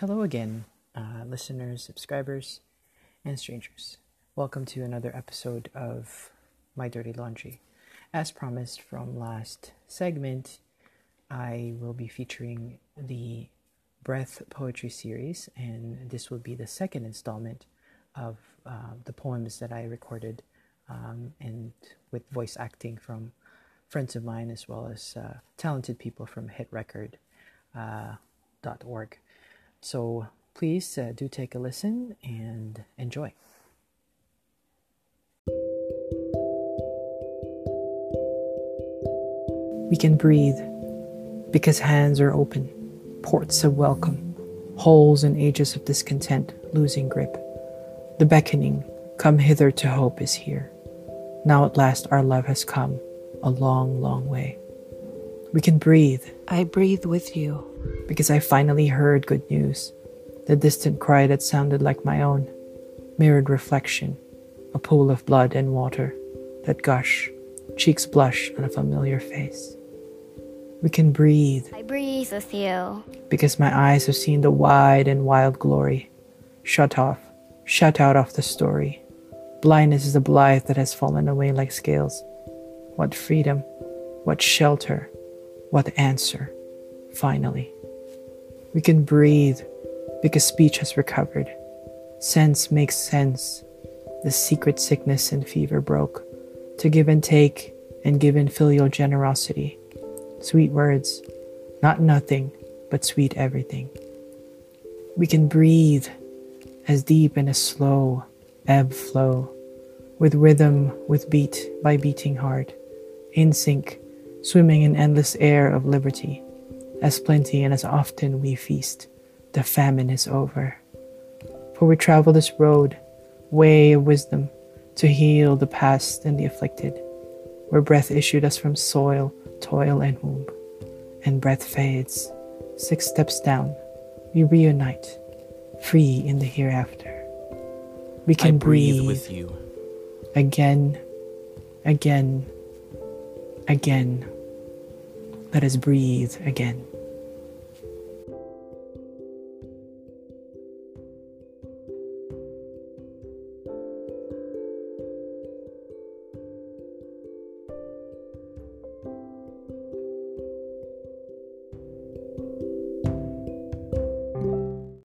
Hello again, uh, listeners, subscribers, and strangers. Welcome to another episode of My Dirty Laundry. As promised from last segment, I will be featuring the Breath Poetry series, and this will be the second installment of uh, the poems that I recorded um, and with voice acting from friends of mine as well as uh, talented people from hitrecord.org. So please uh, do take a listen and enjoy. We can breathe because hands are open, ports of welcome, holes and ages of discontent losing grip. The beckoning, come hither to hope, is here. Now at last our love has come a long, long way. We can breathe. I breathe with you. Because I finally heard good news. The distant cry that sounded like my own. Mirrored reflection. A pool of blood and water that gush. Cheeks blush on a familiar face. We can breathe. I breathe with you. Because my eyes have seen the wide and wild glory. Shut off. Shut out of the story. Blindness is the blight that has fallen away like scales. What freedom. What shelter what answer? Finally. We can breathe because speech has recovered. Sense makes sense. The secret sickness and fever broke to give and take and give in filial generosity. Sweet words, not nothing, but sweet everything. We can breathe as deep and as slow, ebb flow, with rhythm, with beat by beating heart, in sync swimming in endless air of liberty. As plenty and as often we feast, the famine is over. For we travel this road, way of wisdom, to heal the past and the afflicted, where breath issued us from soil, toil, and womb, and breath fades. Six steps down, we reunite, free in the hereafter. We can I breathe, breathe with you. again, again, again. Let us breathe again.